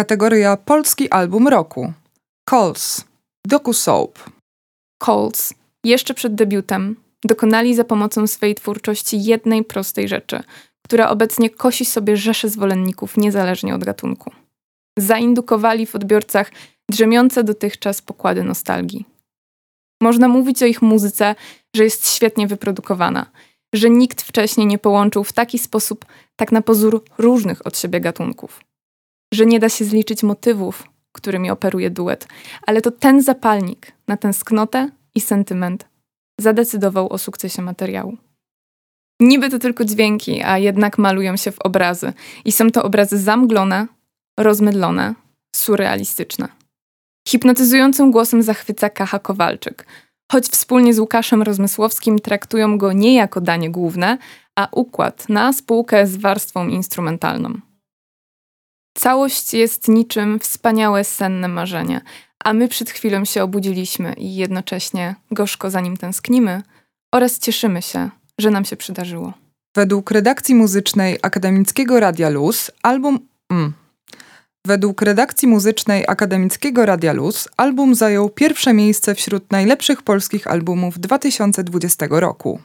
Kategoria Polski Album Roku. Coles. Doku Soap. Coles, jeszcze przed debiutem, dokonali za pomocą swojej twórczości jednej prostej rzeczy, która obecnie kosi sobie rzesze zwolenników niezależnie od gatunku. Zaindukowali w odbiorcach drzemiące dotychczas pokłady nostalgii. Można mówić o ich muzyce, że jest świetnie wyprodukowana, że nikt wcześniej nie połączył w taki sposób tak na pozór różnych od siebie gatunków. Że nie da się zliczyć motywów, którymi operuje duet, ale to ten zapalnik na tęsknotę i sentyment zadecydował o sukcesie materiału. Niby to tylko dźwięki, a jednak malują się w obrazy. I są to obrazy zamglone, rozmydlone, surrealistyczne. Hipnotyzującym głosem zachwyca Kacha Kowalczyk, choć wspólnie z Łukaszem Rozmysłowskim traktują go nie jako danie główne, a układ na spółkę z warstwą instrumentalną. Całość jest niczym wspaniałe senne marzenie, a my przed chwilą się obudziliśmy i jednocześnie gorzko za nim tęsknimy oraz cieszymy się, że nam się przydarzyło. Według redakcji muzycznej Akademickiego Radia Luz album... Mm. Według redakcji muzycznej Akademickiego Radia Luz album zajął pierwsze miejsce wśród najlepszych polskich albumów 2020 roku.